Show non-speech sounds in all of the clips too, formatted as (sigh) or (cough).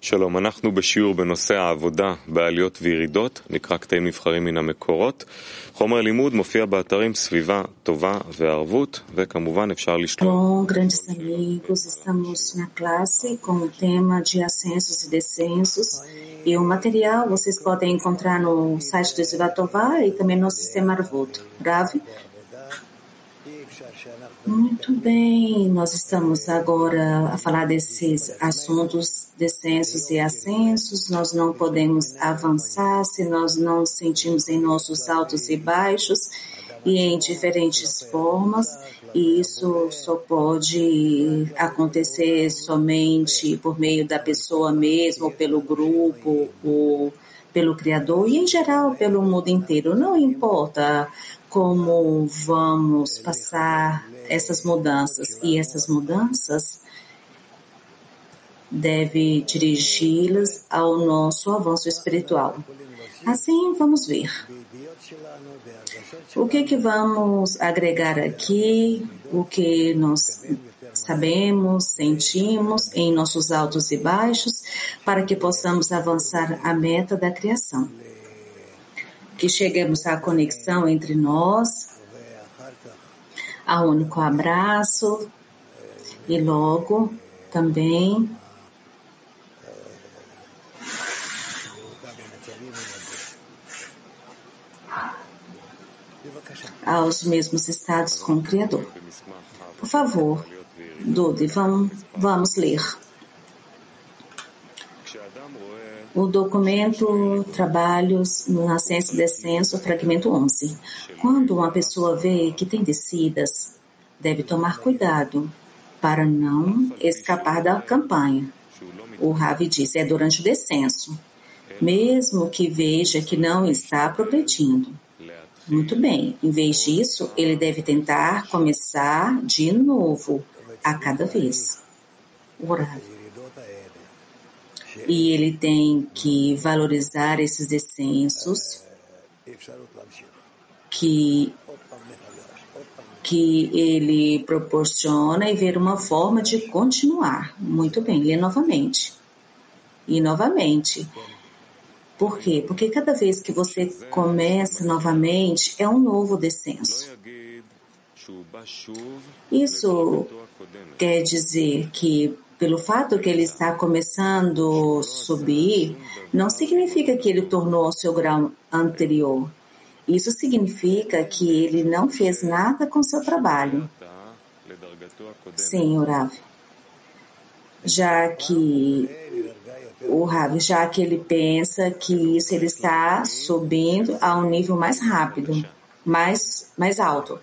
שלום, אנחנו בשיעור בנושא העבודה בעליות וירידות, נקרא קטעים נבחרים מן המקורות. חומר לימוד מופיע באתרים סביבה טובה וערבות, וכמובן אפשר לשלוח. Bom, grandes amigos, estamos na classe com o tema de ascensos e descensos. E o material vocês podem encontrar no site do Zivatová e também no sistema Arvut. Ravi? muito bem, nós estamos agora a falar desses assuntos, descensos e ascensos. Nós não podemos avançar se nós não sentimos em nossos altos e baixos e em diferentes formas. E isso só pode acontecer somente por meio da pessoa mesmo, ou pelo grupo, ou pelo Criador e, em geral, pelo mundo inteiro. Não importa como vamos passar essas mudanças. E essas mudanças deve dirigi-las ao nosso avanço espiritual. Assim, vamos ver. O que que vamos agregar aqui? O que nós sabemos, sentimos em nossos altos e baixos, para que possamos avançar a meta da criação. Que cheguemos à conexão entre nós, a único abraço e logo também aos mesmos estados com o Criador. Por favor, Dude, vamos, vamos ler. O documento Trabalhos no Ascenso e Descenso, fragmento 11. Quando uma pessoa vê que tem descidas, deve tomar cuidado para não escapar da campanha. O Ravi diz, é durante o descenso, mesmo que veja que não está progredindo. Muito bem, em vez disso, ele deve tentar começar de novo a cada vez. O Ravi e ele tem que valorizar esses descensos que que ele proporciona e ver uma forma de continuar. Muito bem, lê novamente. E novamente. Por quê? Porque cada vez que você começa novamente, é um novo descenso. Isso quer dizer que pelo fato que ele está começando a subir, não significa que ele tornou o seu grau anterior. Isso significa que ele não fez nada com seu trabalho. Sim, o Rav. Já que o Rav, já que ele pensa que isso ele está subindo a um nível mais rápido, mais, mais alto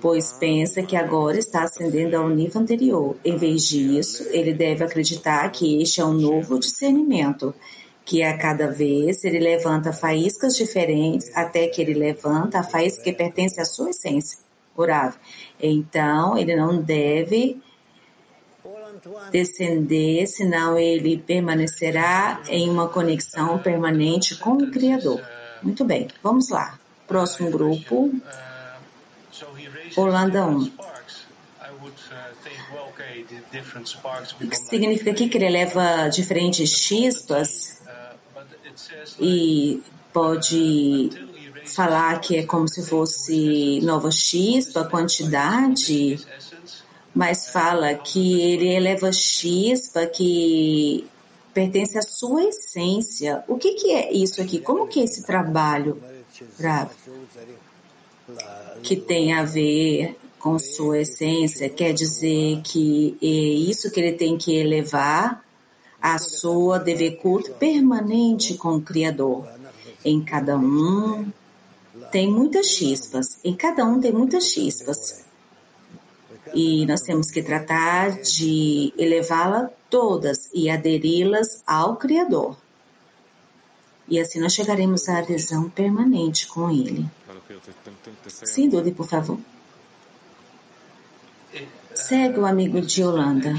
pois pensa que agora está ascendendo ao nível anterior. Em vez disso, ele deve acreditar que este é um novo discernimento, que a cada vez ele levanta faíscas diferentes até que ele levanta a faísca que pertence à sua essência, orável. Então, ele não deve descender, senão ele permanecerá em uma conexão permanente com o Criador. Muito bem, vamos lá. Próximo grupo. Holanda 1. O que significa que ele leva diferentes chispas e pode falar que é como se fosse nova chispa, quantidade, mas fala que ele eleva chispa que pertence à sua essência. O que, que é isso aqui? Como que é esse trabalho, Rav? Que tem a ver com sua essência, quer dizer que é isso que ele tem que elevar a sua devekut permanente com o Criador. Em cada um tem muitas chispas, em cada um tem muitas chispas. E nós temos que tratar de elevá-la todas e aderi-las ao Criador. E assim nós chegaremos à adesão permanente com Ele. Sim, Dude, por favor. Segue o amigo de Holanda.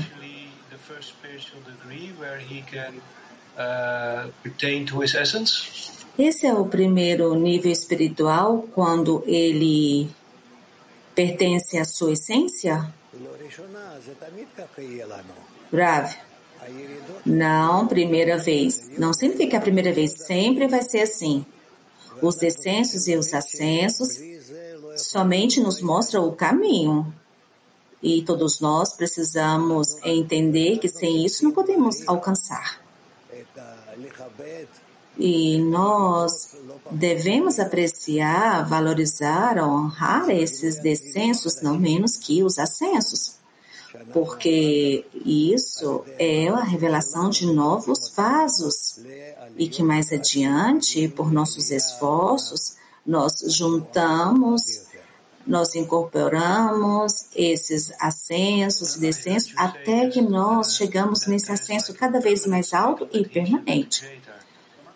Esse é o primeiro nível espiritual quando ele pertence à sua essência? Rav, Não, primeira vez. Não significa a primeira vez, sempre vai ser assim. Os descensos e os ascensos somente nos mostram o caminho. E todos nós precisamos entender que sem isso não podemos alcançar. E nós devemos apreciar, valorizar, honrar esses descensos, não menos que os ascensos. Porque isso é a revelação de novos vasos. E que mais adiante, por nossos esforços, nós juntamos nós incorporamos esses ascensos e descensos até que nós chegamos nesse ascenso cada vez mais alto e permanente.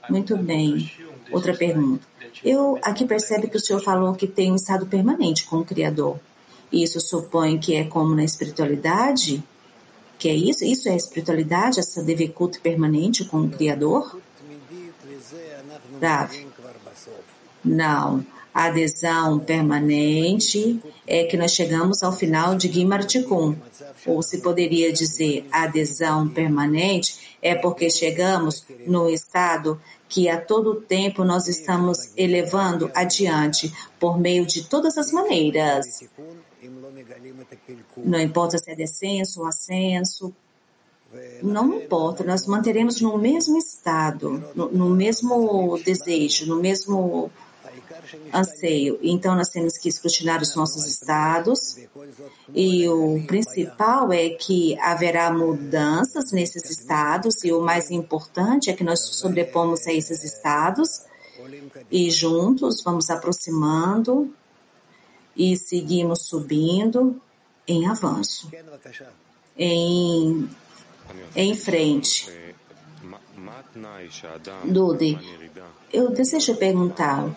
Muito bem. Outra pergunta. Eu aqui percebo que o senhor falou que tem um estado permanente com o Criador. Isso supõe que é como na espiritualidade? Que é isso? Isso é espiritualidade, essa devekut permanente com o Criador? Rav. Não. A adesão permanente é que nós chegamos ao final de Gimar Tikkun. Ou se poderia dizer adesão permanente é porque chegamos no estado que a todo tempo nós estamos elevando adiante por meio de todas as maneiras. Não importa se é descenso ou ascenso, não importa, nós manteremos no mesmo estado, no, no mesmo desejo, no mesmo anseio. Então, nós temos que escrutinar os nossos estados, e o principal é que haverá mudanças nesses estados, e o mais importante é que nós sobrepomos a esses estados, e juntos vamos aproximando e seguimos subindo em avanço, em, em frente. Dude, eu desejo perguntar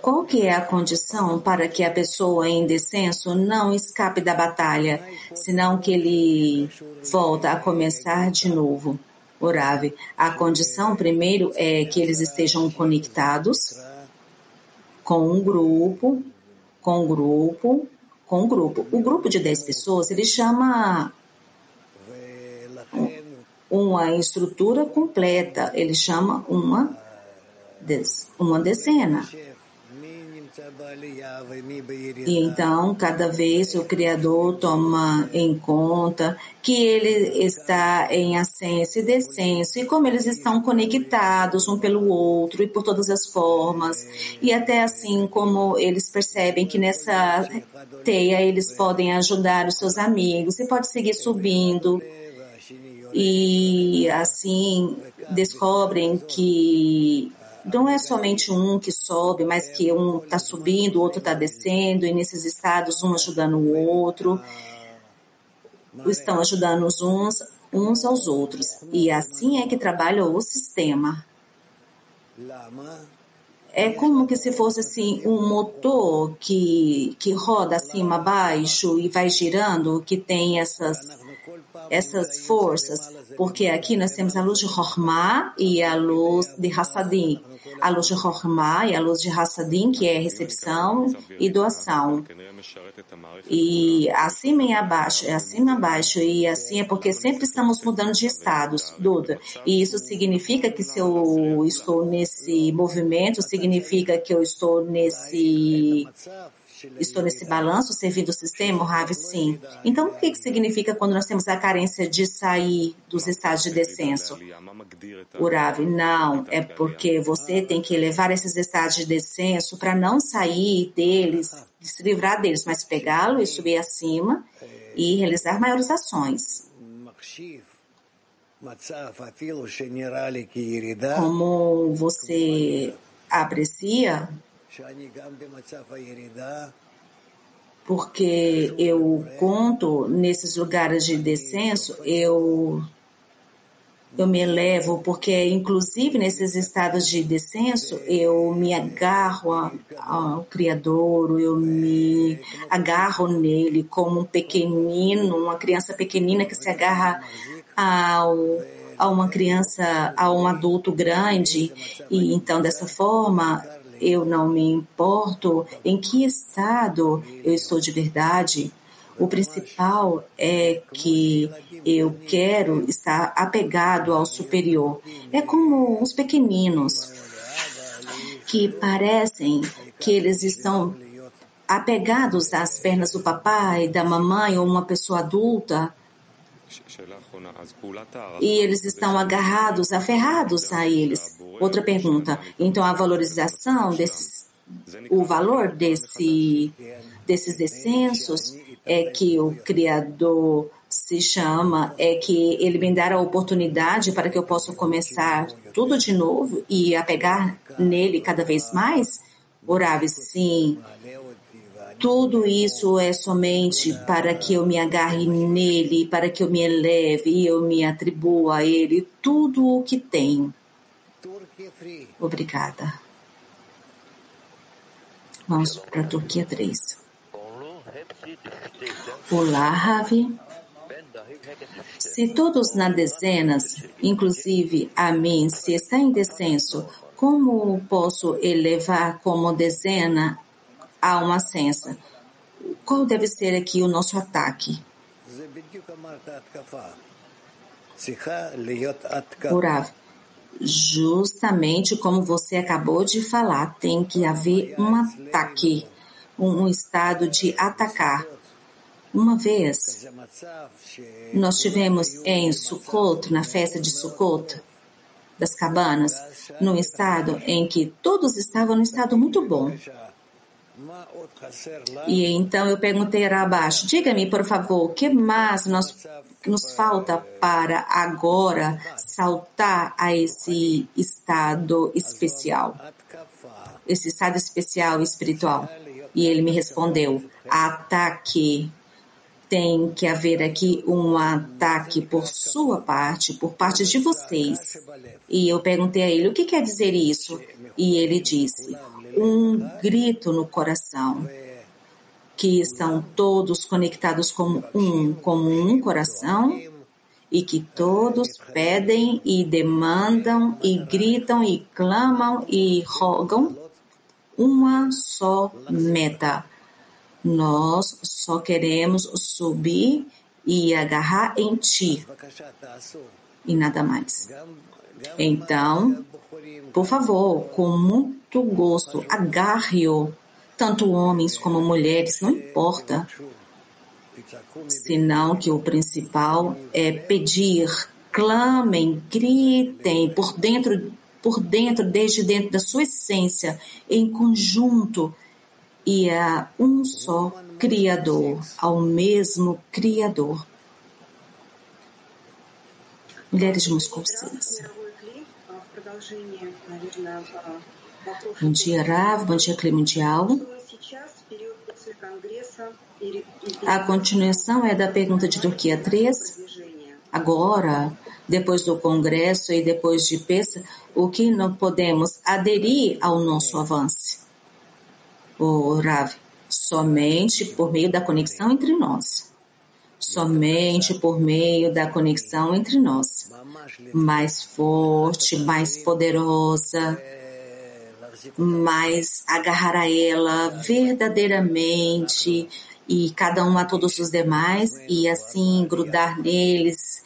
qual que é a condição para que a pessoa em descenso não escape da batalha, senão que ele volta a começar de novo? Orave. A condição, primeiro, é que eles estejam conectados com um grupo, com um grupo, com um grupo. O grupo de 10 pessoas, ele chama uma estrutura completa, ele chama uma, uma decena. E então, cada vez o Criador toma em conta que ele está em ascenso e descenso, e como eles estão conectados um pelo outro e por todas as formas, e até assim como eles percebem que nessa teia eles podem ajudar os seus amigos, e pode seguir subindo, e assim descobrem que não é somente um que sobe, mas que um está subindo, o outro está descendo, e nesses estados um ajudando o outro, estão ajudando os uns, uns aos outros. E assim é que trabalha o sistema. É como que se fosse assim um motor que, que roda acima abaixo e vai girando, que tem essas essas forças, porque aqui nós temos a luz de Hormá e a luz de Hassadim. A luz de Hormá e a luz de Hassadim, que é recepção e doação. E acima e abaixo, é acima e abaixo, e assim é porque sempre estamos mudando de estados, Duda. E isso significa que se eu estou nesse movimento, significa que eu estou nesse Estou nesse balanço servindo o sistema, o Rav, sim. Então, o que, que significa quando nós temos a carência de sair dos estados de descenso? O Rav, não, é porque você tem que levar esses estados de descenso para não sair deles, se livrar deles, mas pegá-lo e subir acima e realizar maiores ações. Como você aprecia porque eu conto nesses lugares de descenso, eu eu me elevo, porque inclusive nesses estados de descenso eu me agarro ao Criador, eu me agarro nele como um pequenino, uma criança pequenina que se agarra ao a uma criança, a um adulto grande, e então dessa forma eu não me importo em que estado eu estou de verdade, O principal é que eu quero estar apegado ao superior. É como os pequeninos que parecem que eles estão apegados às pernas do papai, da mamãe ou uma pessoa adulta. E eles estão agarrados, aferrados a eles. Outra pergunta. Então, a valorização desses, o valor desse, desses descensos é que o Criador se chama, é que ele me dará a oportunidade para que eu possa começar tudo de novo e apegar nele cada vez mais? Orave, sim. Tudo isso é somente para que eu me agarre nele, para que eu me eleve e eu me atribua a ele tudo o que tenho. Obrigada. Vamos para a Turquia 3. Olá, Ravi. Se todos na dezenas, inclusive a mim, se está em descenso, como posso elevar como dezena a uma sensa? Qual deve ser aqui o nosso ataque? Urav, justamente como você acabou de falar, tem que haver um ataque, um estado de atacar. Uma vez, nós tivemos em Sukkot, na festa de Sukkot, das cabanas, num estado em que todos estavam num estado muito bom. E então eu perguntei a abaixo, diga-me, por favor, o que mais nós, nos falta para agora saltar a esse estado especial? Esse estado especial espiritual. E ele me respondeu, ataque tem que haver aqui um ataque por sua parte, por parte de vocês. E eu perguntei a ele, o que quer dizer isso? E ele disse, um grito no coração, que estão todos conectados como um, como um coração, e que todos pedem e demandam e gritam e clamam e rogam uma só meta nós só queremos subir e agarrar em ti e nada mais. Então, por favor, com muito gosto, agarre-o, tanto homens como mulheres, não importa. Senão que o principal é pedir, clamem, gritem por dentro, por dentro, desde dentro da sua essência, em conjunto, e a um só Criador, ao mesmo Criador. Mulheres de Moscou 6. Bom dia, Rav. Bom dia, Clima Mundial. A continuação é da pergunta de Turquia 3. Agora, depois do Congresso e depois de Pesa, o que não podemos aderir ao nosso avanço? O Rav, somente por meio da conexão entre nós. Somente por meio da conexão entre nós. Mais forte, mais poderosa, mais agarrar a ela verdadeiramente e cada um a todos os demais e assim grudar neles,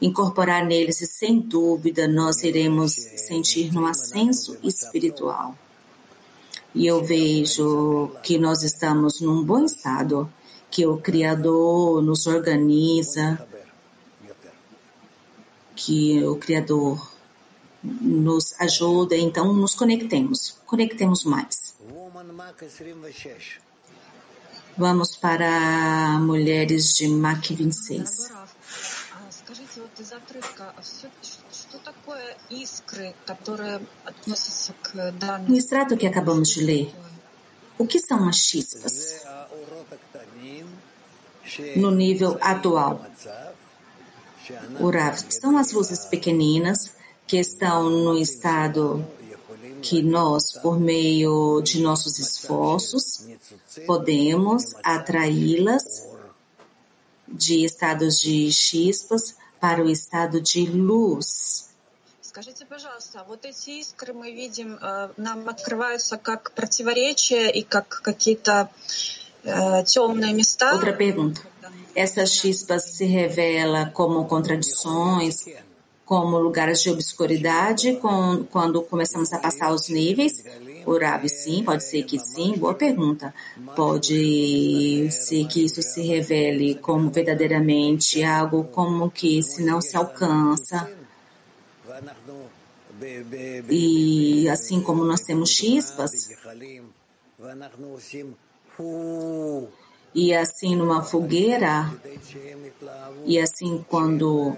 incorporar neles e sem dúvida nós iremos sentir no ascenso espiritual e eu vejo que nós estamos num bom estado, que o Criador nos organiza, que o Criador nos ajuda, então nos conectemos, conectemos mais. Vamos para mulheres de MAC 26. No extrato que acabamos de ler, o que são as chispas? No nível atual, o são as luzes pequeninas que estão no estado que nós, por meio de nossos esforços, podemos atraí-las de estados de chispas para o estado de luz. Скажите, пожалуйста, вот эти искры мы видим, нам открываются как противоречия и как какие-то Outra pergunta. Essas chispas se revelam como contradições, como lugares de obscuridade, com, quando começamos a passar os níveis? o Rabi, sim, pode ser que sim. Boa pergunta. Pode ser que isso se revele como verdadeiramente algo como que se não se alcança. E assim como nós temos chispas, e assim numa fogueira, e assim quando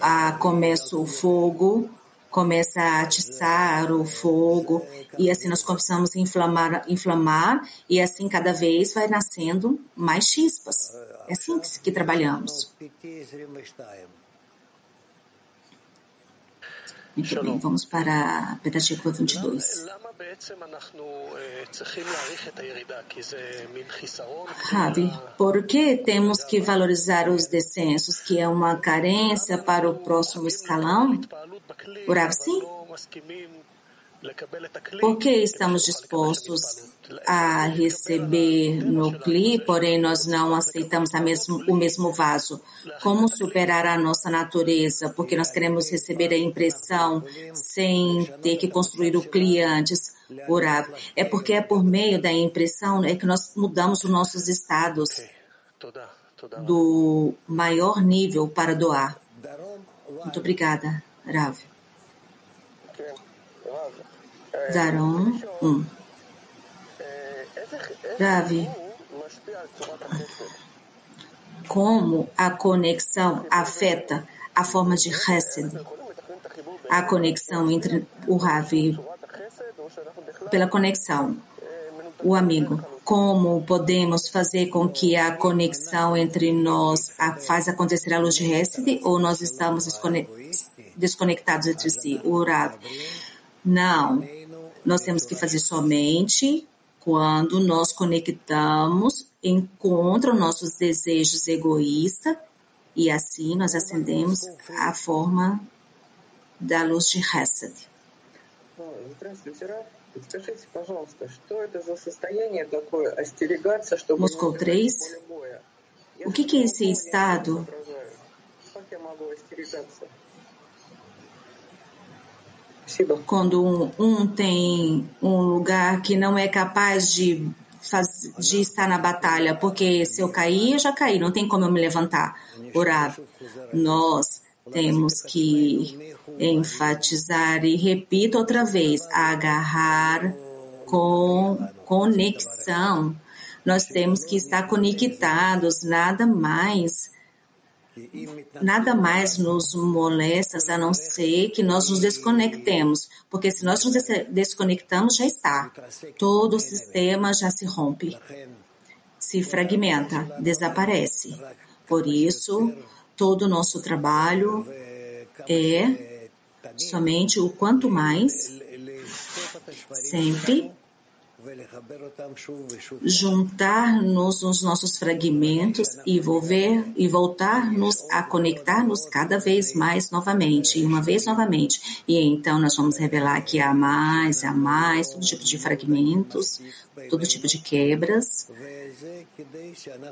ah, começa o fogo, começa a atiçar o fogo, e assim nós começamos a inflamar, inflamar, e assim cada vez vai nascendo mais chispas. É assim que, que trabalhamos. Muito bem, vamos para a Petatícula 22. Rabi, por que temos que valorizar os descensos, que é uma carência para o próximo escalão? Por sim? Por que estamos dispostos a receber no CLI, porém nós não aceitamos mesmo, o mesmo vaso? Como superar a nossa natureza? Porque nós queremos receber a impressão sem ter que construir o CLI antes. Orar. É porque é por meio da impressão é que nós mudamos os nossos estados do maior nível para doar. Muito obrigada, Rav. Daron 1. Um. Ravi, como a conexão afeta a forma de Hesed, a conexão entre o Ravi, pela conexão, o amigo, como podemos fazer com que a conexão entre nós faz acontecer a luz de Hesed ou nós estamos desconectados entre si, o Rav? Não, nós temos que fazer somente quando nós conectamos, encontra nossos desejos egoístas e assim nós acendemos a forma da luz de Hesed. Moscou 3. O que, que é esse estado? Quando um, um tem um lugar que não é capaz de, faz, de estar na batalha, porque se eu cair, eu já caí, não tem como eu me levantar. Orar. Nós temos que enfatizar e repito outra vez, agarrar com conexão. Nós temos que estar conectados, nada mais nada mais nos molesta a não ser que nós nos desconectemos, porque se nós nos desconectamos, já está. Todo o sistema já se rompe, se fragmenta, desaparece. Por isso, todo o nosso trabalho é somente o quanto mais, sempre juntar-nos nos nossos fragmentos e volver e voltar-nos a conectar-nos cada vez mais novamente e uma vez novamente. E então nós vamos revelar que há mais, há mais, todo tipo de fragmentos, todo tipo de quebras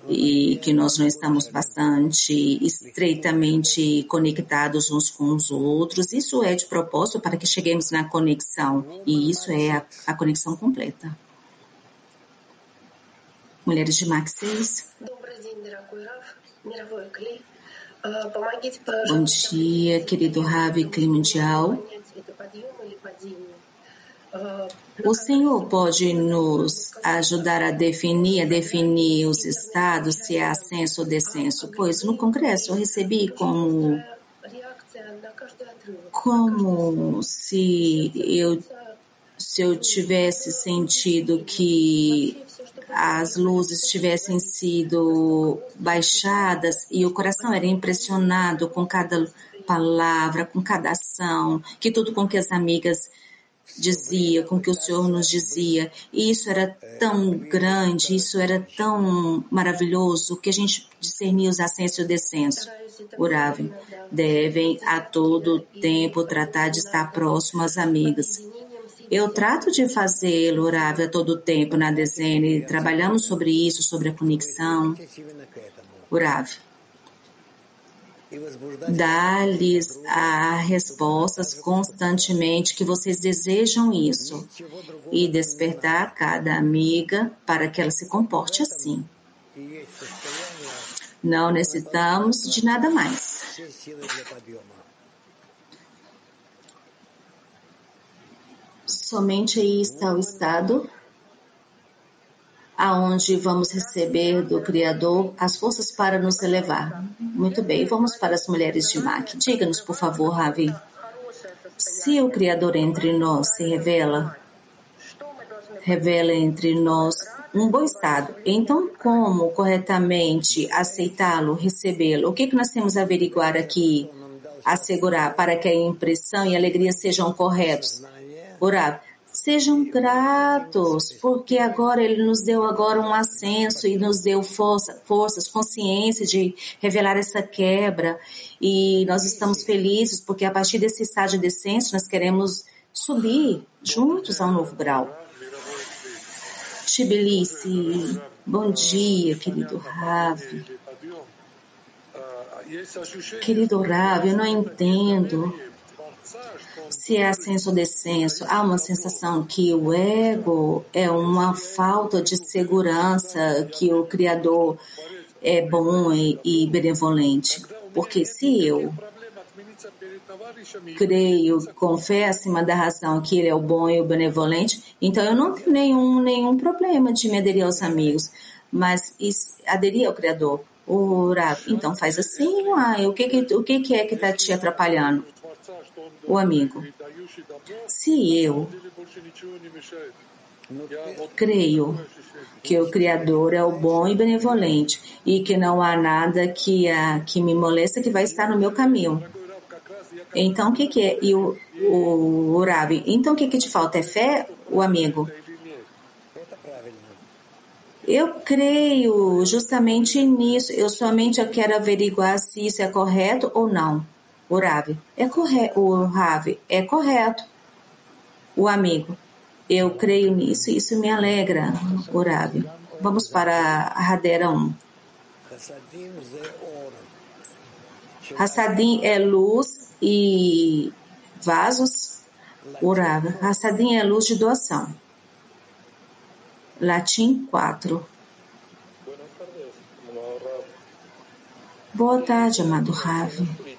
e que nós não estamos bastante estreitamente conectados uns com os outros. Isso é de propósito para que cheguemos na conexão e isso é a, a conexão completa. Mulheres de Max 6. Bom dia, querido Ravi Clima Mundial. O Senhor pode nos ajudar a definir, a definir os estados, se é ascenso ou descenso? Pois no Congresso eu recebi como, como se eu, se eu tivesse sentido que as luzes tivessem sido baixadas e o coração era impressionado com cada palavra, com cada ação, que tudo com que as amigas dizia, com que o Senhor nos dizia. E isso era tão grande, isso era tão maravilhoso que a gente discernia os ascensos e o descenso. Orava. Devem a todo tempo tratar de estar próximo às amigas Eu trato de fazê-lo, Rav, a todo tempo na dezena. Trabalhamos sobre isso, sobre a conexão. Rav dá-lhes as respostas constantemente que vocês desejam isso e despertar cada amiga para que ela se comporte assim. Não necessitamos de nada mais. Somente aí está o estado aonde vamos receber do Criador as forças para nos elevar. Muito bem, vamos para as mulheres de Mac. Diga-nos, por favor, Ravi, se o Criador entre nós se revela, revela entre nós um bom estado. Então, como corretamente aceitá-lo, recebê-lo? O que, que nós temos a averiguar aqui, assegurar para que a impressão e a alegria sejam corretos? Orar Sejam gratos, porque agora Ele nos deu agora um ascenso e nos deu força, forças, consciência de revelar essa quebra. E nós estamos felizes porque a partir desse estágio de descenso nós queremos subir juntos a um novo grau. Tbilisi, bom dia, querido Ravi. Querido Ravi, eu não entendo se é ascenso ou descenso, há uma sensação que o ego é uma falta de segurança, que o Criador é bom e, e benevolente. Porque se eu creio, fé acima da razão que ele é o bom e o benevolente, então eu não tenho nenhum, nenhum problema de me aderir aos amigos, mas aderir ao Criador. Orar. Então faz assim, uai, o que, que, o que, que é que está te atrapalhando? O amigo. Se eu creio que o Criador é o bom e benevolente e que não há nada que, a, que me molesta que vai estar no meu caminho. Então, o que, que é? E o, o, o Rabi, então o que, que te falta? É fé, o amigo? Eu creio justamente nisso. Eu somente quero averiguar se isso é correto ou não. O Ravi, é correto. O Ravi, é correto. O amigo, eu creio nisso e isso me alegra, o Ravi. Vamos para a Radera 1. Hassadim é luz e vasos. O Ravi. Hassadim é luz de doação. Latim 4. Boa tarde, amado Ravi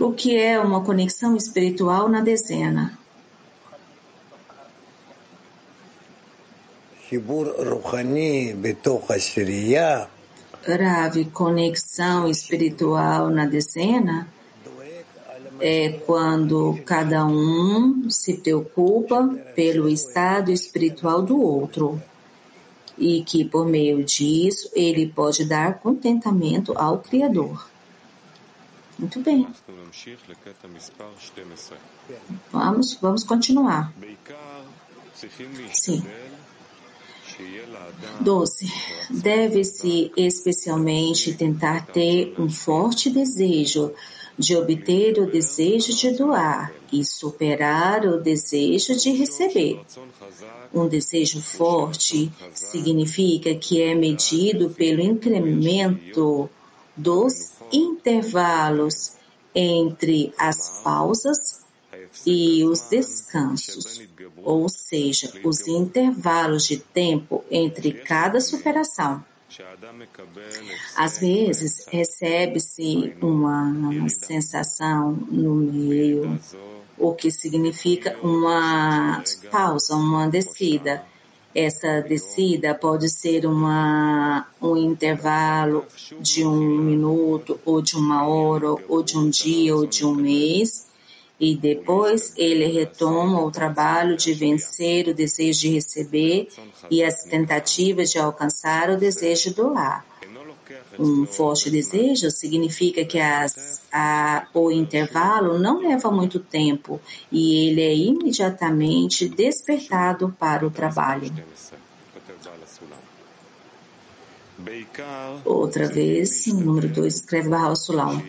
o que é uma conexão espiritual na dezena. Rav, conexão espiritual na dezena é quando cada um se preocupa pelo estado espiritual do outro e que por meio disso ele pode dar contentamento ao Criador. Muito bem. Vamos, vamos continuar. Sim. 12. Deve-se especialmente tentar ter um forte desejo de obter o desejo de doar e superar o desejo de receber. Um desejo forte significa que é medido pelo incremento dos intervalos entre as pausas e os descansos, ou seja, os intervalos de tempo entre cada superação. Às vezes recebe-se uma sensação no meio, o que significa uma pausa, uma descida essa descida pode ser uma, um intervalo de um minuto, ou de uma hora, ou de um dia, ou de um mês, e depois ele retoma o trabalho de vencer o desejo de receber e as tentativas de alcançar o desejo do ar. Um forte desejo significa que as, a, o intervalo não leva muito tempo e ele é imediatamente despertado para o trabalho. Outra vez, número 2, escreve Barra Sulam.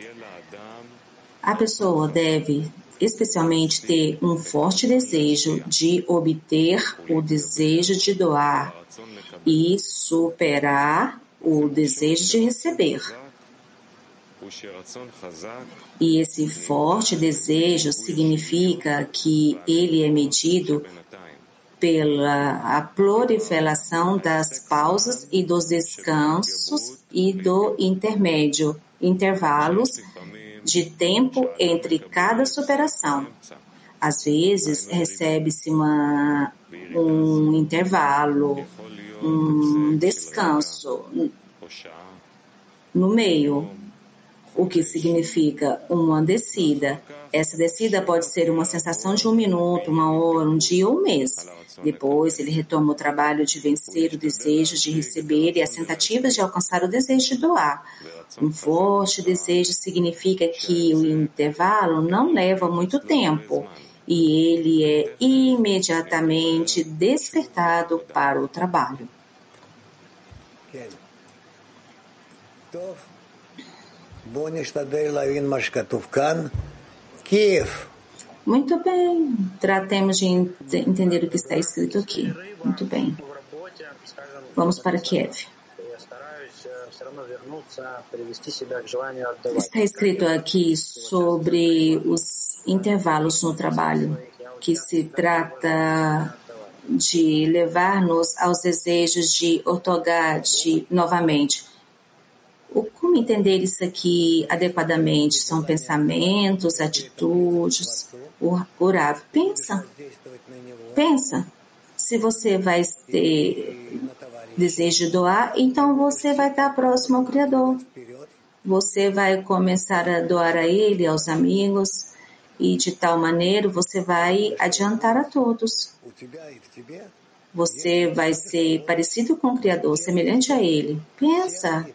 A pessoa deve especialmente ter um forte desejo de obter o desejo de doar e superar o desejo de receber. E esse forte desejo significa que ele é medido pela a proliferação das pausas e dos descansos e do intermédio, intervalos de tempo entre cada superação. Às vezes recebe-se um intervalo, um descanso no meio, o que significa uma descida. Essa descida pode ser uma sensação de um minuto, uma hora, um dia ou um mês. Depois, ele retoma o trabalho de vencer o desejo de receber e as tentativas de alcançar o desejo de doar. Um forte desejo significa que o intervalo não leva muito tempo e ele é imediatamente despertado para o trabalho. Muito bem, tratemos de entender o que está escrito aqui. Muito bem. Vamos para Kiev. Está escrito aqui sobre os intervalos no trabalho, que se trata de levar-nos aos desejos de otorgar de, novamente. O, como entender isso aqui adequadamente? São pensamentos, atitudes, orar. Pensa, pensa. Se você vai ter desejo de doar, então você vai estar próximo ao Criador. Você vai começar a doar a Ele, aos amigos, e de tal maneira você vai adiantar a todos. Você vai ser parecido com o Criador, semelhante a Ele. Pensa.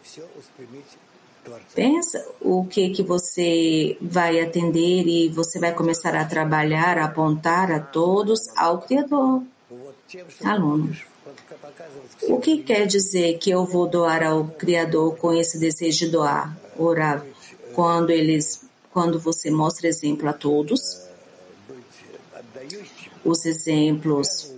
Pensa o que que você vai atender e você vai começar a trabalhar, a apontar a todos ao Criador. Aluno. O que quer dizer que eu vou doar ao Criador com esse desejo de doar? Orar. Quando eles, quando você mostra exemplo a todos, os exemplos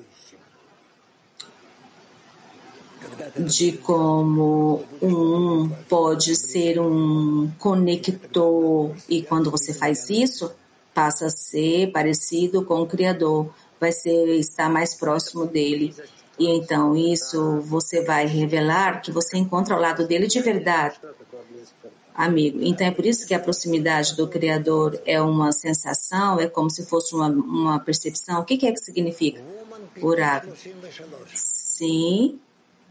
de como um pode ser um conector e quando você faz isso passa a ser parecido com o Criador, vai ser estar mais próximo dele. E então isso você vai revelar que você encontra ao lado dele de verdade, amigo. Então é por isso que a proximidade do Criador é uma sensação, é como se fosse uma, uma percepção. O que, que é que significa? Orável. Sim,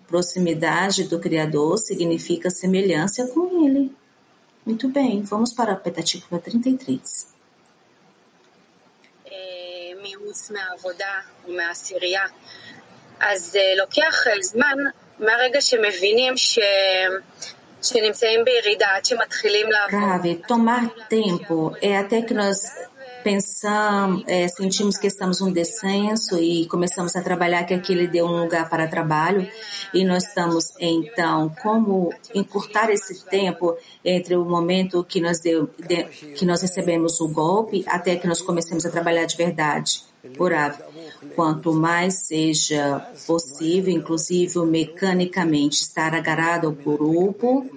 proximidade do Criador significa semelhança com ele. Muito bem, vamos para a Petatícula 33. É, אז לוקח זמן מהרגע שמבינים ש... שנמצאים בירידה עד שמתחילים לעבוד. tomar tempo é até que nós pensamos, é, sentimos que estamos um descenso e começamos a trabalhar que aquele deu um lugar para trabalho e nós estamos então como encurtar esse tempo entre o momento que nós deu, de, que nós recebemos o golpe até que nós comecemos a trabalhar de verdade. Orável. Quanto mais seja possível, inclusive mecanicamente, estar agarrado ao grupo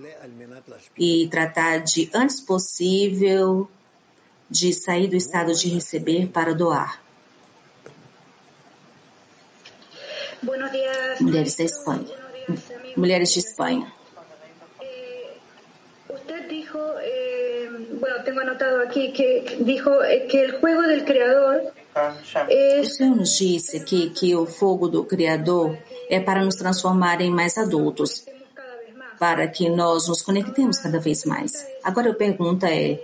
e tratar de antes possível de sair do estado de receber para doar. Mulheres da Espanha. Mulheres de Espanha. bueno, tengo anotado aquí que dijo que el juego del creador o Senhor nos disse aqui que o fogo do Criador é para nos transformar em mais adultos, para que nós nos conectemos cada vez mais. Agora a pergunta é: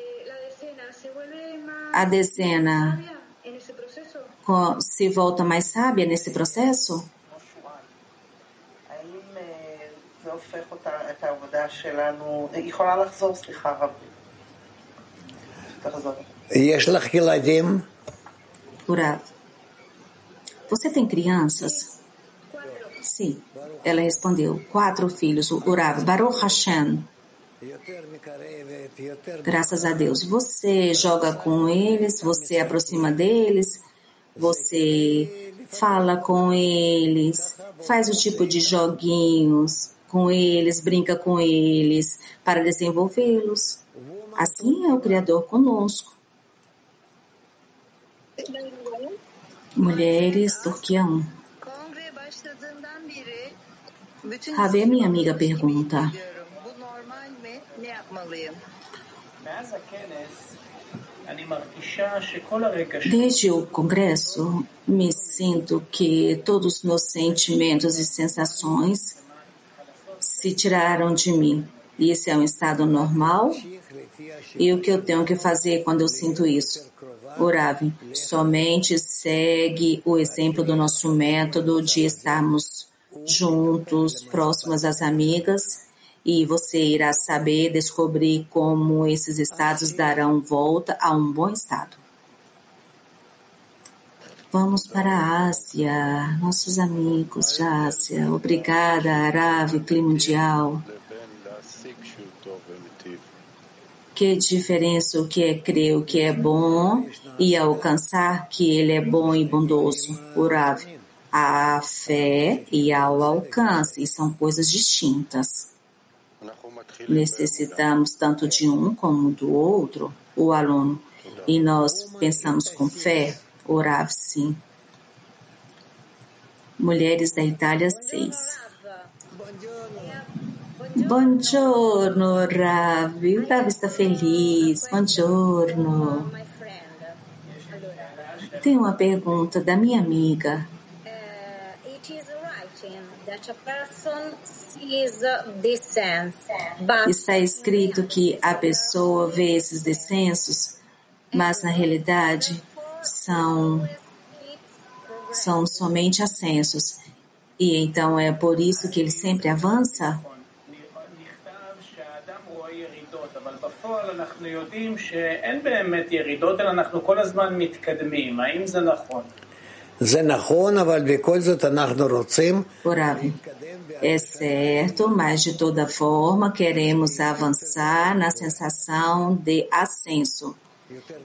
a dezena se volta mais sábia nesse processo? Urav. Você tem crianças? Sim. Ela respondeu, quatro filhos. Urav, Baruch Hashem. Graças a Deus. Você joga com eles, você aproxima deles, você fala com eles, faz o tipo de joguinhos com eles, brinca com eles para desenvolvê-los. Assim é o Criador conosco. Mulheres, Turquia 1. Ravi, minha amiga, pergunta. Desde o Congresso, me sinto que todos os meus sentimentos e sensações se tiraram de mim. Isso é um estado normal? E o que eu tenho que fazer quando eu sinto isso? Orave, somente segue o exemplo do nosso método de estarmos juntos, próximas às amigas, e você irá saber descobrir como esses estados darão volta a um bom estado. Vamos para a Ásia, nossos amigos da Ásia. Obrigada, Arave, Clima Mundial. Que diferença o que é crer o que é bom e alcançar que ele é bom e bondoso. Urave. A fé e ao alcance são coisas distintas. Necessitamos tanto de um como do outro, o aluno, e nós pensamos com fé Orav, sim. Mulheres da Itália, 6. Buongiorno, Rav. O Rav está feliz. Buongiorno. Tem uma pergunta da minha amiga. Está escrito que a pessoa vê esses descensos, mas na realidade são, são somente ascensos. E então é por isso que ele sempre avança? Orave. É certo, mas de toda forma queremos avançar na sensação de ascenso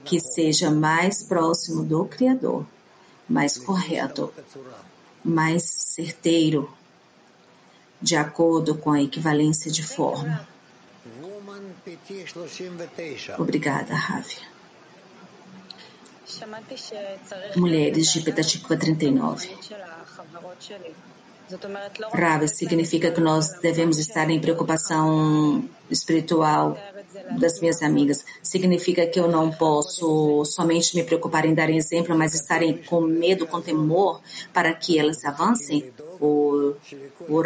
que seja mais próximo do Criador, mais correto, mais certeiro, de acordo com a equivalência de forma. Obrigada, Ravi. Mulheres de Petatikva 39. Rava significa que nós devemos estar em preocupação espiritual das minhas amigas. Significa que eu não posso somente me preocupar em dar exemplo, mas estar com medo, com temor, para que elas avancem? O, o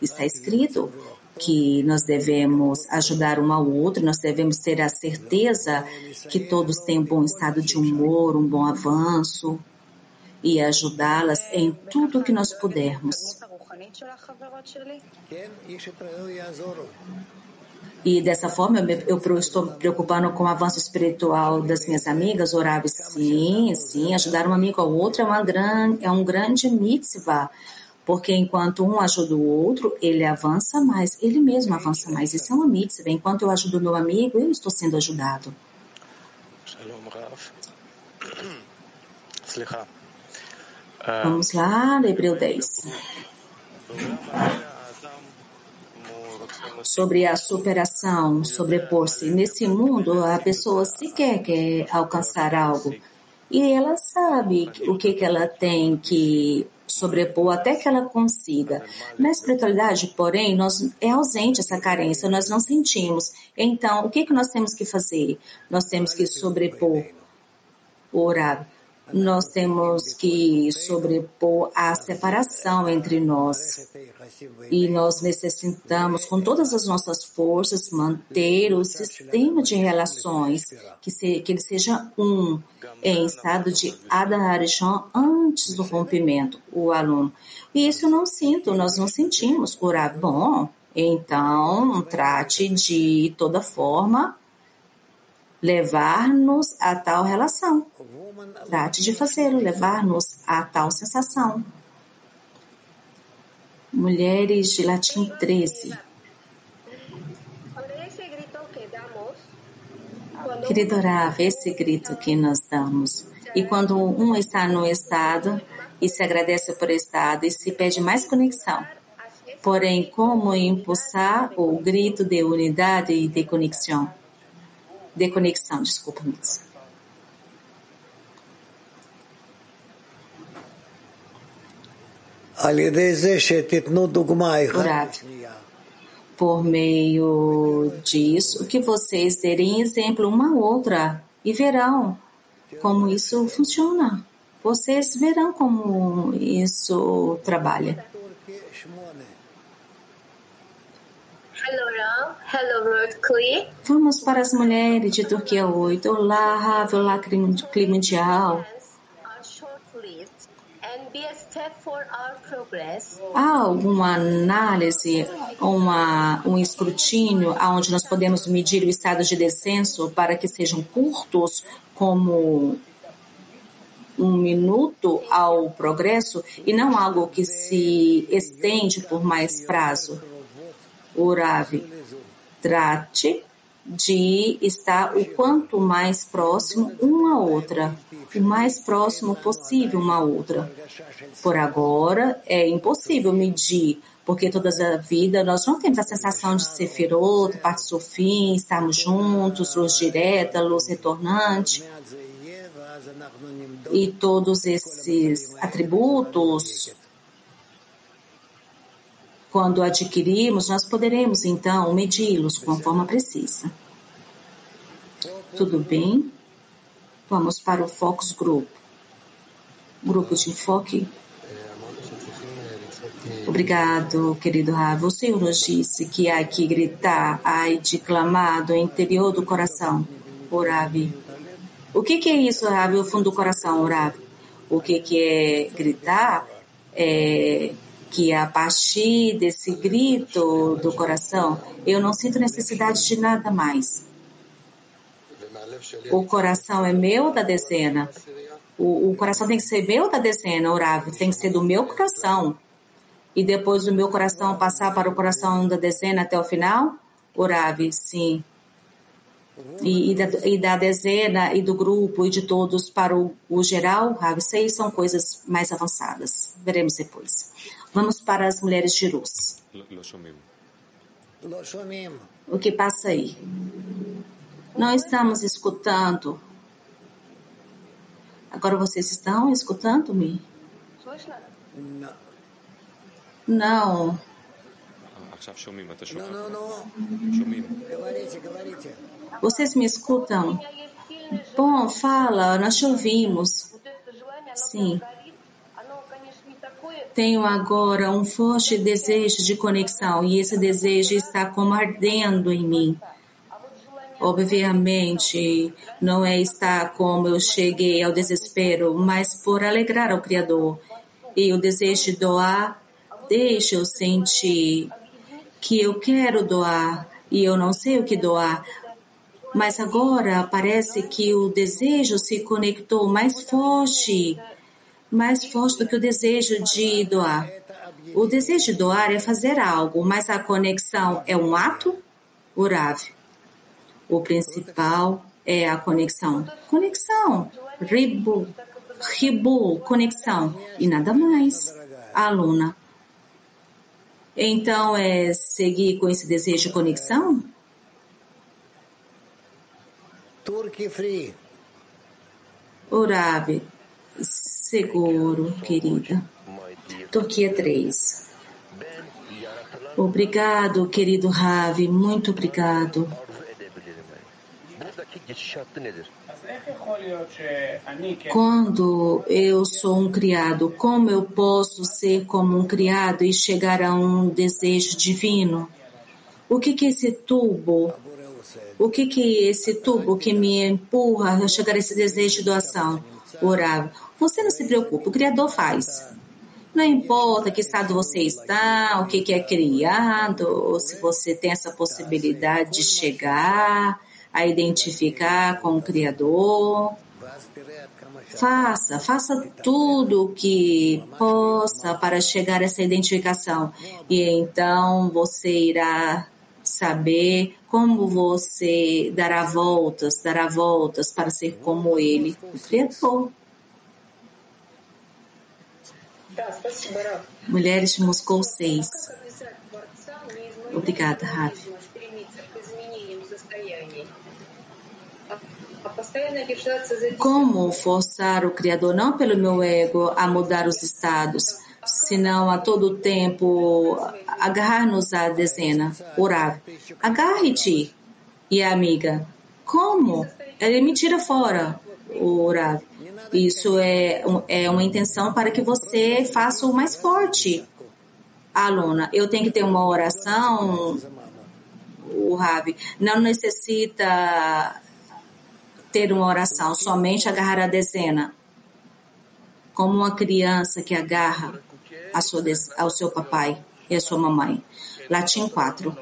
está escrito que nós devemos ajudar um ao outro, nós devemos ter a certeza que todos têm um bom estado de humor, um bom avanço e ajudá-las em tudo que nós pudermos. E dessa forma eu, eu estou preocupando com o avanço espiritual das minhas amigas, orar sim, sim, ajudar um amigo ao outro é, uma gran, é um grande mitzvah, porque enquanto um ajuda o outro, ele avança mais, ele mesmo avança mais. Isso é uma mitzvah. Enquanto eu ajudo o meu amigo, eu estou sendo ajudado. (coughs) Vamos lá, Hebreu 10 sobre a superação, sobrepor-se. Nesse mundo, a pessoa sequer quer alcançar algo. E ela sabe o que, que ela tem que sobrepor até que ela consiga. Na espiritualidade, porém, nós, é ausente essa carência, nós não sentimos. Então, o que, que nós temos que fazer? Nós temos que sobrepor, orar nós temos que sobrepor a separação entre nós. E nós necessitamos, com todas as nossas forças, manter o sistema de relações, que, se, que ele seja um, em estado de Adarishon antes do rompimento, o aluno. E isso eu não sinto, nós não sentimos curar. Bom, então trate de toda forma levar-nos a tal relação. Trate de fazê-lo, levar-nos a tal sensação. Mulheres de latim 13. Querido Rav, esse grito que nós damos, e quando um está no estado e se agradece por estado e se pede mais conexão, porém, como impulsar o grito de unidade e de conexão? De conexão, desculpa, Mix. Por meio disso, que vocês derem exemplo uma outra e verão como isso funciona. Vocês verão como isso trabalha. Hello. Vamos para as mulheres de Turquia 8. Olá, Rav, olá, clima mundial. Há alguma análise, uma, um escrutínio onde nós podemos medir o estado de descenso para que sejam curtos como um minuto ao progresso e não algo que se estende por mais prazo? Uravi, trate de estar o quanto mais próximo uma outra, o mais próximo possível uma outra. Por agora, é impossível medir, porque toda a vida nós não temos a sensação de ser feroto, parte fim, estarmos juntos, luz direta, luz retornante. E todos esses atributos quando adquirimos, nós poderemos então medi-los com a forma precisa. Tudo bem? Vamos para o Focus Group. Grupo de enfoque. Obrigado, querido Rav. O Senhor nos disse que há que gritar, há de clamar do interior do coração. Oravi. O que, que é isso, Rav? O fundo do coração, Oravi. O que, que é gritar? É que a partir desse grito do coração, eu não sinto necessidade de nada mais. O coração é meu da dezena. O, o coração tem que ser meu da dezena, orável, tem que ser do meu coração. E depois do meu coração passar para o coração da dezena até o final? Orável, sim. E, e, da, e, da, dezena e do grupo e de todos para o, o geral, Rav, seis são coisas mais avançadas. Veremos depois. Vamos para as mulheres de luz. O que passa aí? Não estamos escutando. Agora vocês estão escutando-me? Não. Vocês me escutam? Bom, fala, nós te ouvimos. Sim. Tenho agora um forte desejo de conexão e esse desejo está como ardendo em mim. Obviamente, não é estar como eu cheguei ao desespero, mas por alegrar ao Criador. E o desejo de doar deixa eu sentir que eu quero doar e eu não sei o que doar. Mas agora parece que o desejo se conectou mais forte mais forte do que o desejo de doar. O desejo de doar é fazer algo, mas a conexão é um ato orável. O principal é a conexão. Conexão. Ribu. Ribu. Conexão. E nada mais. Aluna. Então, é seguir com esse desejo de conexão? Turkey Free. Orave seguro, querida. Turquia 3. Obrigado, querido Ravi, muito obrigado. Quando eu sou um criado, como eu posso ser como um criado e chegar a um desejo divino? O que que esse tubo, o que que esse tubo que me empurra a chegar a esse desejo de doação? Orar. Você não se preocupe, o Criador faz. Não importa que estado você está, o que, que é criado, ou se você tem essa possibilidade de chegar a identificar com o Criador. Faça, faça tudo o que possa para chegar a essa identificação. E então você irá saber como você dará voltas, dará voltas para ser como ele, o Criador. Mulheres de Moscou 6. Obrigada, Ravi. Como forçar o Criador, não pelo meu ego, a mudar os estados, senão a todo tempo agarrar-nos à dezena, orar. Agarre-te, e a amiga. Como? Ele me tira fora, orar. Isso é, é uma intenção para que você faça o mais forte. Aluna, eu tenho que ter uma oração, o Rabi. Não necessita ter uma oração, somente agarrar a dezena. Como uma criança que agarra a sua, ao seu papai e a sua mamãe. Latim 4.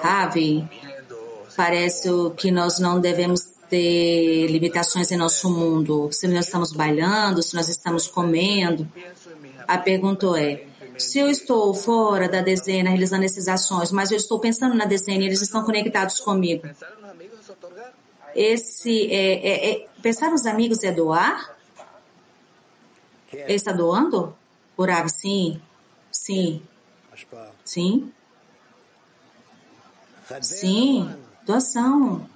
Ravi, parece que nós não devemos ter limitações em nosso mundo. Se nós estamos bailando, se nós estamos comendo. A pergunta é: se eu estou fora da dezena realizando essas ações, mas eu estou pensando na dezena e eles estão conectados comigo. Esse é, é, é, pensar nos amigos é doar? Ele está doando? Urav, sim. Sim. Sim. Sim. Doação.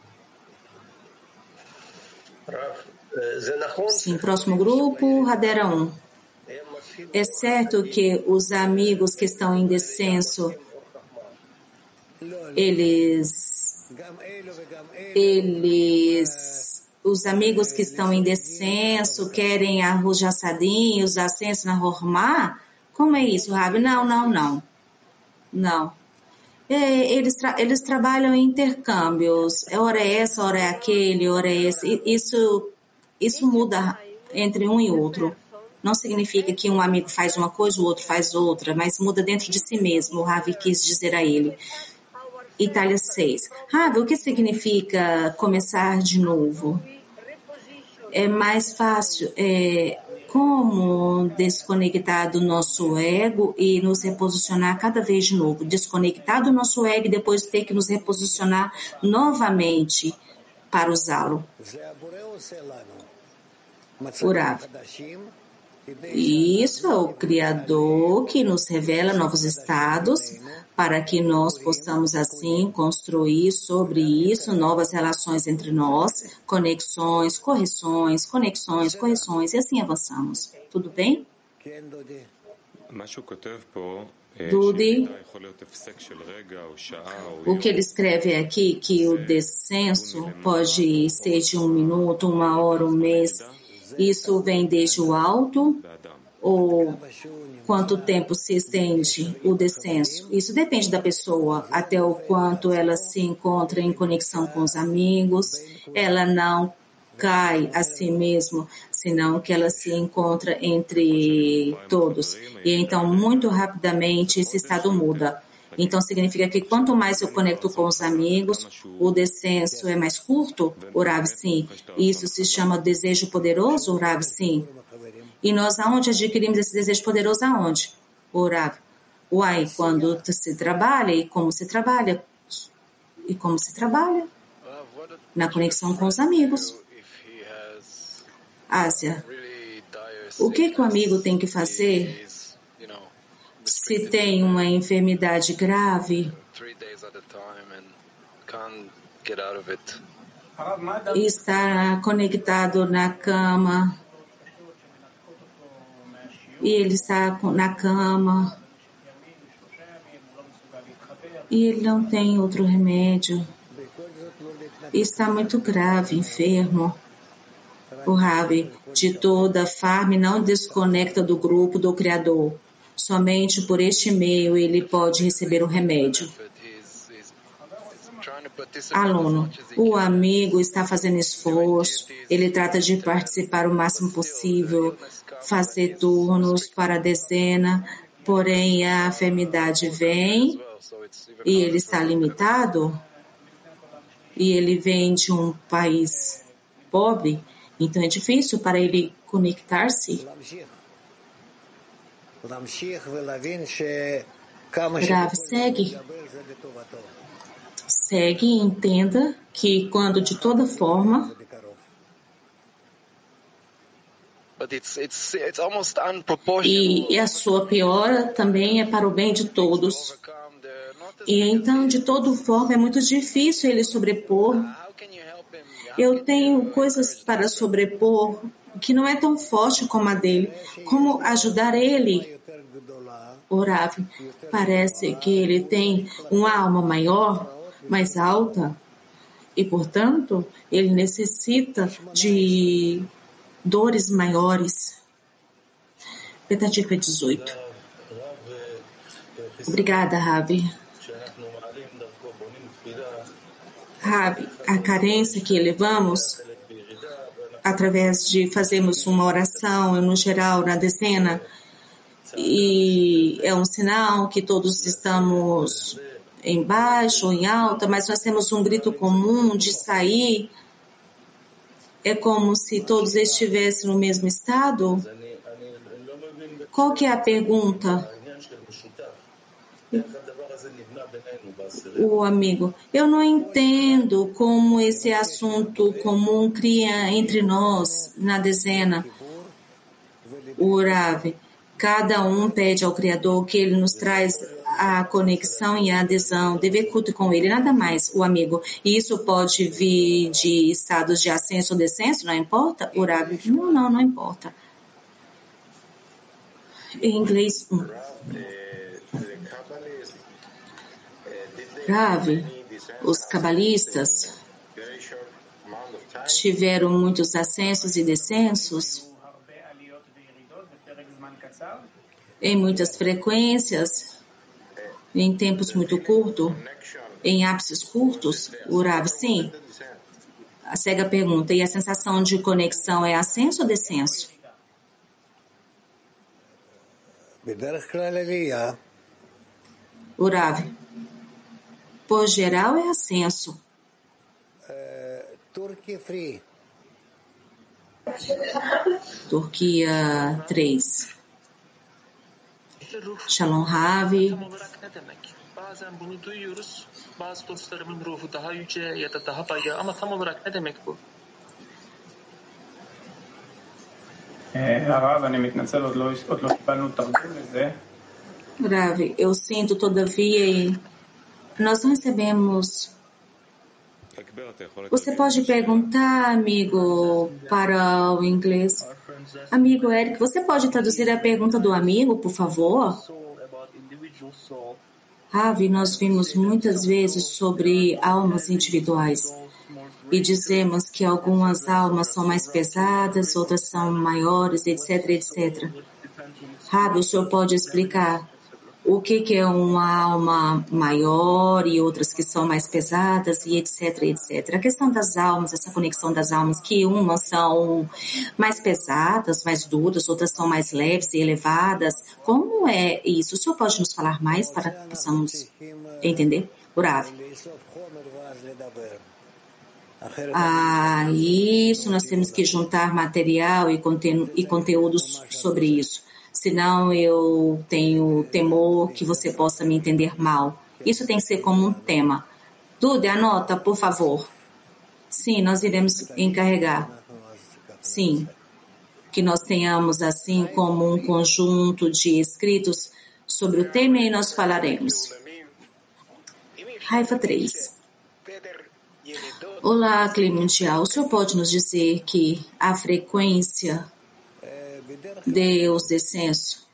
Sim. Próximo grupo, Radera 1. É certo que os amigos que estão em descenso, eles, eles, os amigos que estão em descenso querem arroz de assadinho, os ascensos na Hormá? Como é isso, Rabi? Não, não, não. Não. É, eles, tra eles trabalham em intercâmbios. É hora é essa, hora é aquele, hora é esse. Isso, isso muda entre um e outro. Não significa que um amigo faz uma coisa, o outro faz outra, mas muda dentro de si mesmo, o Ravi quis dizer a ele. Itália 6. Ravi, o que significa começar de novo? É mais fácil. É, como desconectar do nosso ego e nos reposicionar cada vez de novo. Desconectar do nosso ego e depois ter que nos reposicionar novamente para usá-lo. Urav. Isso é o Criador que nos revela novos estados para que nós possamos assim construir sobre isso novas relações entre nós, conexões, correções, conexões, correções e assim avançamos. Tudo bem? Dudi, o que ele escreve aqui, que o descenso pode ser de um minuto, uma hora, um mês, isso vem desde o alto ou quanto tempo se estende o descenso? Isso depende da pessoa, até o quanto ela se encontra em conexão com os amigos, ela não cai a si mesmo, senão que ela se encontra entre todos. E então, muito rapidamente, esse estado muda. Então, significa que quanto mais eu conecto com os amigos, o descenso é mais curto? O Rav, sim. Isso se chama desejo poderoso? O Rav, sim. E nós aonde adquirimos esse desejo poderoso? Aonde? O Rav. Uai, quando se trabalha e como se trabalha? E como se trabalha? Na conexão com os amigos. Ásia. O que, que o amigo tem que fazer se tem uma enfermidade grave e está conectado na cama e ele está na cama. E ele não tem outro remédio. E está muito grave, enfermo. O Rabi de toda farm não desconecta do grupo do Criador. Somente por este meio ele pode receber o remédio. Aluno, o amigo está fazendo esforço, ele trata de participar o máximo possível, fazer turnos para a dezena, porém a enfermidade vem e ele está limitado, e ele vem de um país pobre, então é difícil para ele conectar-se Rav, segue. Segue e entenda que quando de toda forma e a sua piora também é para o bem de todos. E então, de toda forma, é muito difícil ele sobrepor. Eu tenho coisas para sobrepor que não é tão forte como a dele. Como ajudar ele? Orav, parece que ele tem uma alma maior, mais alta, e portanto ele necessita de dores maiores. Petativa 18. Obrigada, Ravi. Rabi, a carência que elevamos através de fazermos uma oração, no geral, na dezena, e é um sinal que todos estamos em baixo em alta, mas nós temos um grito comum de sair. É como se todos estivessem no mesmo estado? Qual que é a pergunta? o amigo, eu não entendo como esse assunto comum cria entre nós na dezena. O Rav, cada um pede ao Criador que ele nos traz a conexão e a adesão, dever culto com ele, nada mais, o amigo. E isso pode vir de estados de ascenso ou descenso, não importa? Rav, não, não, não importa. Em inglês, grave, os cabalistas tiveram muitos ascensos e descensos em muitas frequências, em tempos muito curtos, em ápices curtos, o Rav, sim. A cega pergunta, e a sensação de conexão é ascenso ou descenso? O Rav, por geral é ascenso. Free. Turquia 3. Shalom Ravi. Grave, eu sinto todavia e nós não recebemos. Você pode perguntar, amigo, para o inglês. Amigo Eric, você pode traduzir a pergunta do amigo, por favor? Ravi, nós vimos muitas vezes sobre almas individuais e dizemos que algumas almas são mais pesadas, outras são maiores, etc, etc. Ravi, o senhor pode explicar o que, que é uma alma maior e outras que são mais pesadas e etc, etc. A questão das almas, essa conexão das almas, que umas são mais pesadas, mais duras, outras são mais leves e elevadas. Como é isso? O senhor pode nos falar mais para que possamos entender? Urav. Ah, isso nós temos que juntar material e conteúdos sobre isso senão eu tenho temor que você possa me entender mal. Isso tem que ser como um tema. Duda, anota, por favor. Sim, nós iremos encarregar. Sim, que nós tenhamos assim como um conjunto de escritos sobre o tema e nós falaremos. Raifa 3. Olá, clima mundial. O senhor pode nos dizer que a frequência Deus descenso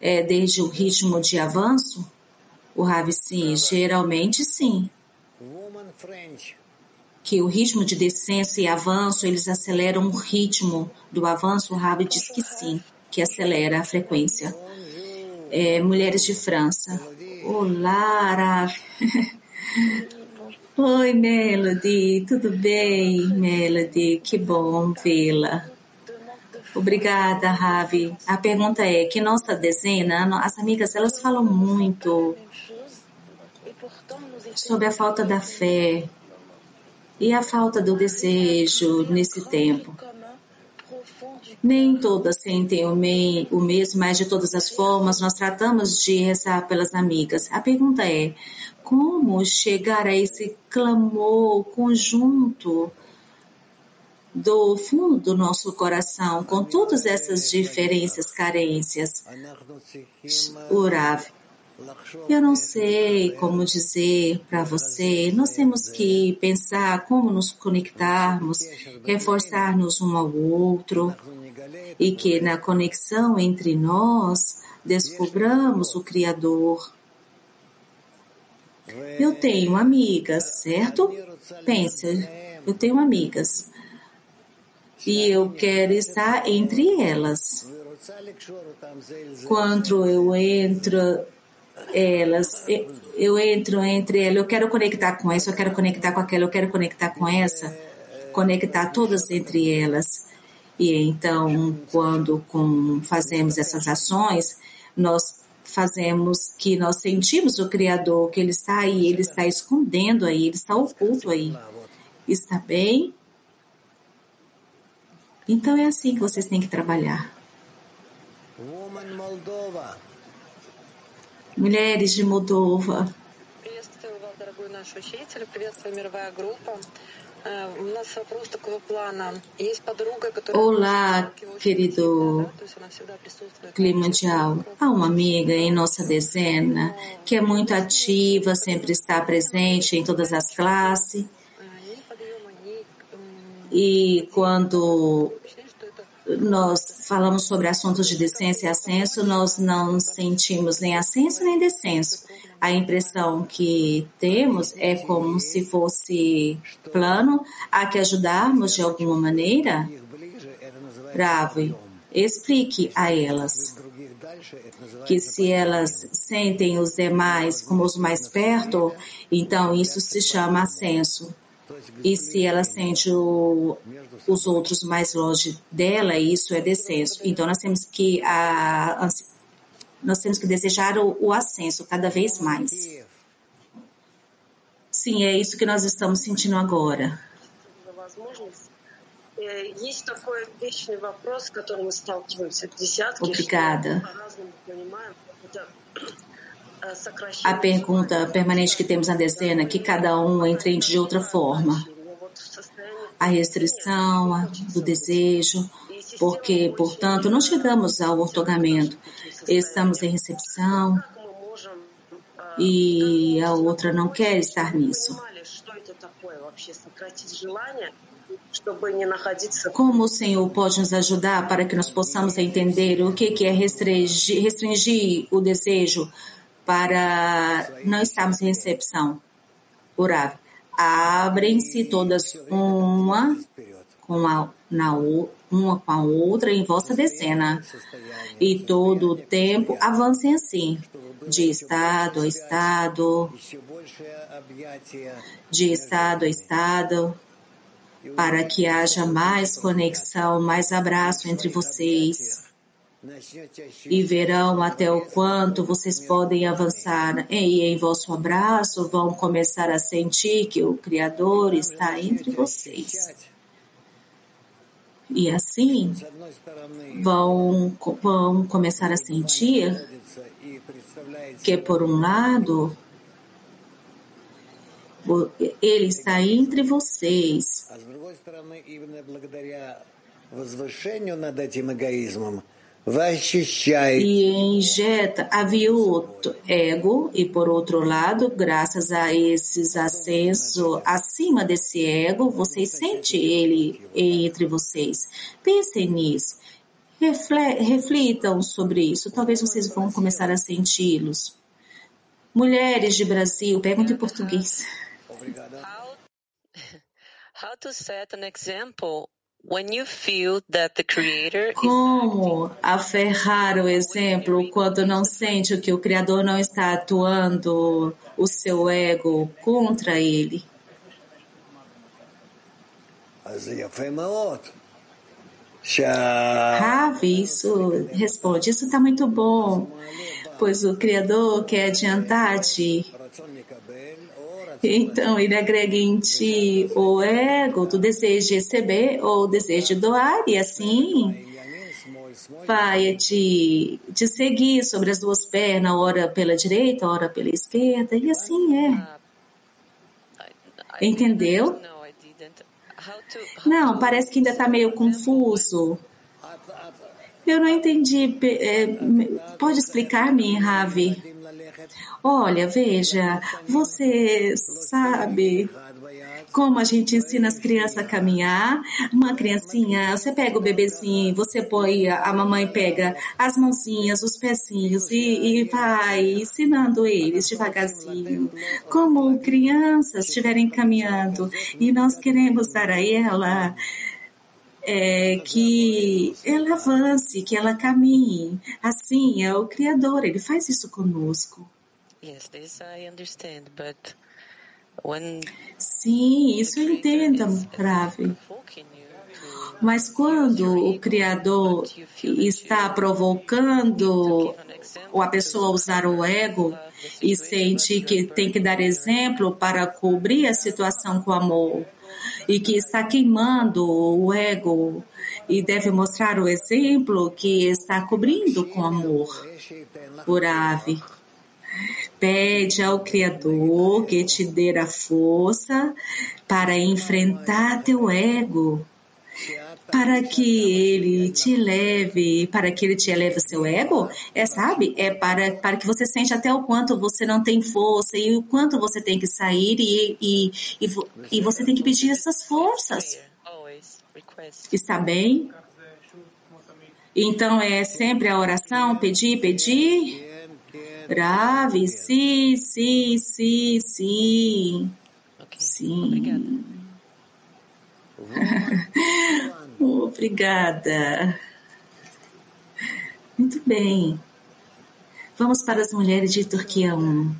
é desde o ritmo de avanço? O Ravi sim, geralmente sim. Que o ritmo de descenso e avanço, eles aceleram o ritmo do avanço, o Ravi diz que sim, que acelera a frequência. É, mulheres de França. Olá, Ravi. (laughs) Oi, Melody, tudo bem, Melody? Que bom vê-la. Obrigada, Ravi. A pergunta é que nossa dezena, as amigas, elas falam muito sobre a falta da fé e a falta do desejo nesse tempo. Nem todas sentem o, mei, o mesmo, mas de todas as formas, nós tratamos de rezar pelas amigas. A pergunta é: como chegar a esse clamor conjunto do fundo do nosso coração, com todas essas diferenças, carências? Urav. Eu não sei como dizer para você. Nós temos que pensar como nos conectarmos, reforçar-nos um ao outro e que na conexão entre nós descobramos o Criador. Eu tenho amigas, certo? Pense, eu tenho amigas e eu quero estar entre elas. Quando eu entro elas, eu entro entre elas, eu quero conectar com essa, eu quero conectar com aquela, eu quero conectar com essa, conectar todas entre elas. E então, quando com, fazemos essas ações, nós fazemos que nós sentimos o Criador, que Ele está aí, Ele está escondendo aí, Ele está oculto aí. Está bem? Então é assim que vocês têm que trabalhar. Mulheres de Moldova. Olá, querido clima mundial. Há uma amiga em nossa dezena que é muito ativa, sempre está presente em todas as classes. E quando nós falamos sobre assuntos de descenso e ascenso, nós não sentimos nem ascenso nem descenso a impressão que temos é como se fosse plano a que ajudarmos de alguma maneira? Bravo, explique a elas que se elas sentem os demais como os mais perto, então isso se chama ascenso. E se ela sente o, os outros mais longe dela, isso é descenso. Então nós temos que a, nós temos que desejar o, o ascenso cada vez mais. Sim, é isso que nós estamos sentindo agora. Obrigada. A pergunta permanente que temos na dezena, que cada um entende de outra forma. A restrição do desejo, porque, portanto, não chegamos ao ortogamento. Estamos em recepção e a outra não quer estar nisso. Como o Senhor pode nos ajudar para que nós possamos entender o que é restringir, restringir o desejo para não estarmos em recepção? Orar. Abrem-se todas uma com a, na, uma com a outra em vossa decena. E todo o tempo avancem assim, de estado a estado, de estado a estado, para que haja mais conexão, mais abraço entre vocês. E verão até o quanto vocês podem avançar. E em vosso abraço vão começar a sentir que o Criador está entre vocês. E assim vão, vão começar a sentir que, por um lado, ele está entre vocês. E injeta aviuto ego, e por outro lado, graças a esses ascensos acima desse ego, vocês sentem ele entre vocês. Pensem nisso. Reflitam sobre isso. Talvez vocês vão começar a senti-los. Mulheres de Brasil, pergunta em português. (laughs) How to set an example como aferrar o exemplo quando não sente que o Criador não está atuando o seu ego contra ele? Ravi, isso responde, isso está muito bom, pois o Criador quer adiantar-te Então, ele agrega em ti o ego, do desejo de receber ou o desejo de doar, e assim vai te, te seguir sobre as duas pernas, ora pela direita, ora pela esquerda, e assim é. Entendeu? Não, parece que ainda está meio confuso. Eu não entendi. É, pode explicar-me, Ravi? Olha, veja, você sabe como a gente ensina as crianças a caminhar. Uma criancinha, você pega o bebezinho, você põe, a mamãe pega as mãozinhas, os pezinhos e, e vai ensinando eles devagarzinho, como crianças estiverem caminhando. E nós queremos dar a ela é, que ela avance, que ela caminhe. Assim é o Criador, ele faz isso conosco. Yes, this I understand, but when Sim, isso eu entendo, Ravi. Mas quando o Criador está provocando a pessoa a usar o ego e sente que tem que dar exemplo para cobrir a situação com amor e que está queimando o ego e deve mostrar o exemplo que está cobrindo com amor por ave. Pede ao Criador que te dê a força para enfrentar teu ego, para que ele te leve, para que ele te eleve o seu ego, é sabe? É para, para que você sente até o quanto você não tem força e o quanto você tem que sair e, e, e, e você tem que pedir essas forças. Está bem? Então é sempre a oração, pedir, pedir. Grave, sim, sim, sim, sim. Sim. Obrigada. (laughs) Muito bem. Vamos para as mulheres de Turquia 1.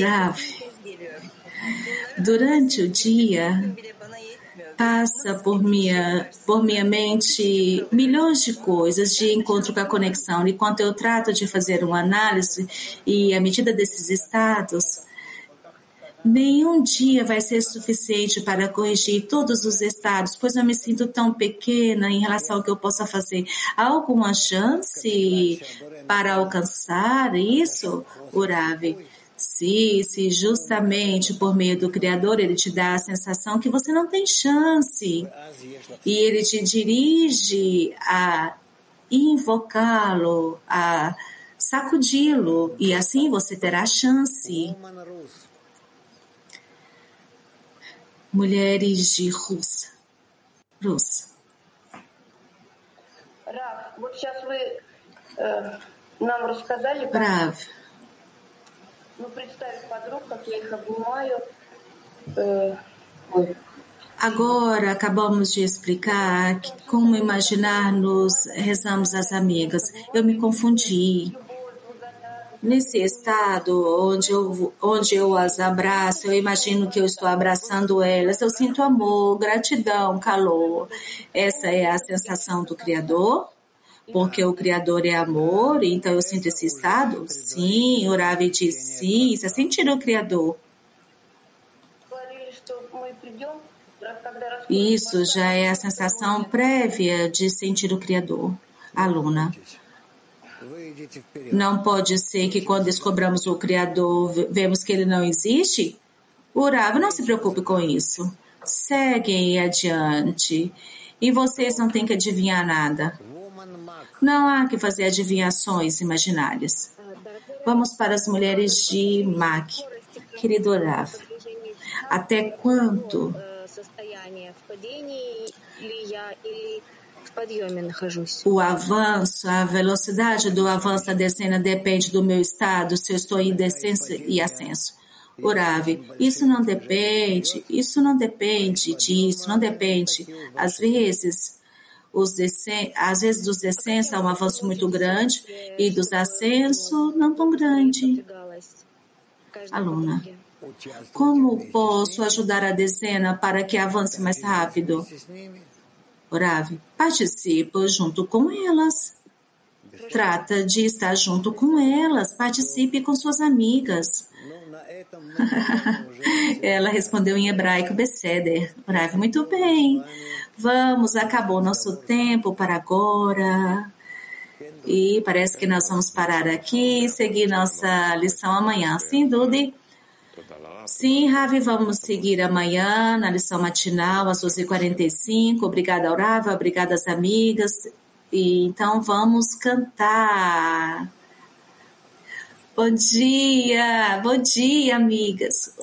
Rav, durante o dia, passa por minha, por minha mente milhões de coisas de encontro com a conexão. Enquanto eu trato de fazer uma análise e à medida desses estados, nenhum dia vai ser suficiente para corrigir todos os estados, pois eu me sinto tão pequena em relação ao que eu possa fazer. Há alguma chance para alcançar isso, Urave? Se, se justamente por meio do Criador ele te dá a sensação que você não tem chance e ele te dirige a invocá-lo, a sacudi-lo e assim você terá chance. Mulheres de Rússia. Rússia. Rav, Agora acabamos de explicar como imaginar nos rezamos as amigas. Eu me confundi. Nesse estado onde eu, onde eu as abraço, eu imagino que eu estou abraçando elas, eu sinto amor, gratidão, calor. Essa é a sensação do Criador? porque o Criador é amor, então eu sinto esse estado? Sim, orava e diz sim, é sentir o Criador. Isso já é a sensação prévia de sentir o Criador, aluna. Não pode ser que quando descobramos o Criador, vemos que ele não existe? Urava, não se preocupe com isso. Seguem adiante. E vocês não têm que adivinhar nada. Não há que fazer adivinhações imaginárias. Vamos para as mulheres de Mac. Querido Rav, até quanto o avanço, a velocidade do avanço da decena depende do meu estado, se eu estou em descenso e ascenso. Urave, isso não depende, isso não depende disso, não depende. Às vezes, os descen às vezes dos descensos há um avanço muito grande e dos ascensos não tão grande. Aluna, como posso ajudar a dezena para que avance mais rápido? Orave, participa junto com elas. trata de estar junto com elas, participe com suas amigas. (laughs) Ela respondeu em hebraico, Beseder. Bravo, muito bem. Vamos, acabou nosso tempo para agora. E parece que nós vamos parar aqui e seguir nossa lição amanhã. Sim, Dudy? Sim, Ravi, vamos seguir amanhã na lição matinal às 12h45. Obrigada, Aurava, obrigada às amigas. E então vamos cantar. Bom dia, bom dia, amigas.